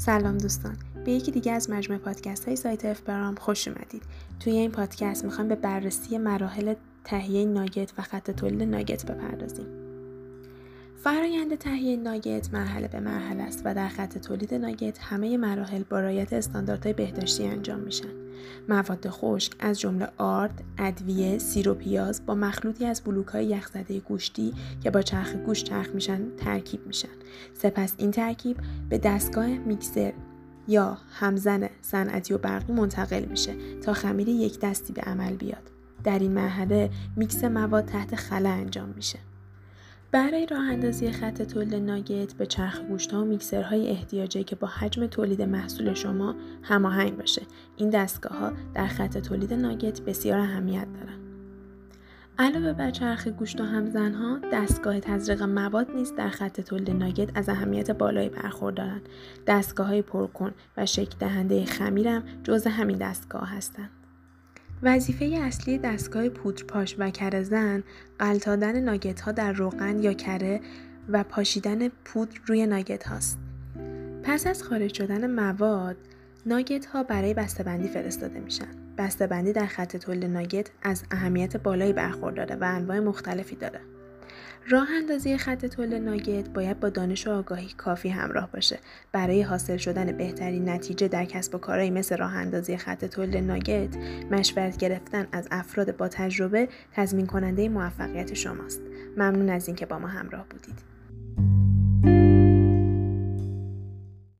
سلام دوستان. به یکی دیگه از مجموعه پادکست های سایت افپرام خوش اومدید. توی این پادکست می‌خوایم به بررسی مراحل تهیه ناگت و خط تولید ناگت بپردازیم. فرایند تهیه ناگت مرحله به مرحله است و در خط تولید ناگت همه مراحل با رعایت استانداردهای بهداشتی انجام میشن مواد خشک از جمله آرد، ادویه، سیر و پیاز با مخلوطی از بلوک های یخزده گوشتی که با چرخ گوشت چرخ میشن ترکیب میشن. سپس این ترکیب به دستگاه میکسر یا همزن صنعتی و برقی منتقل میشه تا خمیر یک دستی به عمل بیاد. در این مرحله میکس مواد تحت خلا انجام میشه. برای راه اندازی خط تولید ناگت به چرخ گوشت ها و میکسرهای احتیاجی که با حجم تولید محصول شما هماهنگ باشه. این دستگاه ها در خط تولید ناگت بسیار اهمیت دارن. علاوه بر چرخ گوشت و همزن ها دستگاه تزریق مواد نیز در خط تولید ناگت از اهمیت بالایی برخوردارند دستگاه های پرکن و شکل دهنده خمیرم جزء همین دستگاه هستند وظیفه اصلی دستگاه پودرپاش و کره زن قلتادن ناگت ها در روغن یا کره و پاشیدن پودر روی ناگت هاست. پس از خارج شدن مواد، ناگت ها برای بسته‌بندی فرستاده میشن. بسته‌بندی در خط تولید ناگت از اهمیت بالایی برخورداره و انواع مختلفی داره. راه اندازی خط تولید ناگت باید با دانش و آگاهی کافی همراه باشه. برای حاصل شدن بهترین نتیجه در کسب و کارهایی مثل راه اندازی خط تولید ناگت مشورت گرفتن از افراد با تجربه تضمین کننده موفقیت شماست. ممنون از اینکه با ما همراه بودید.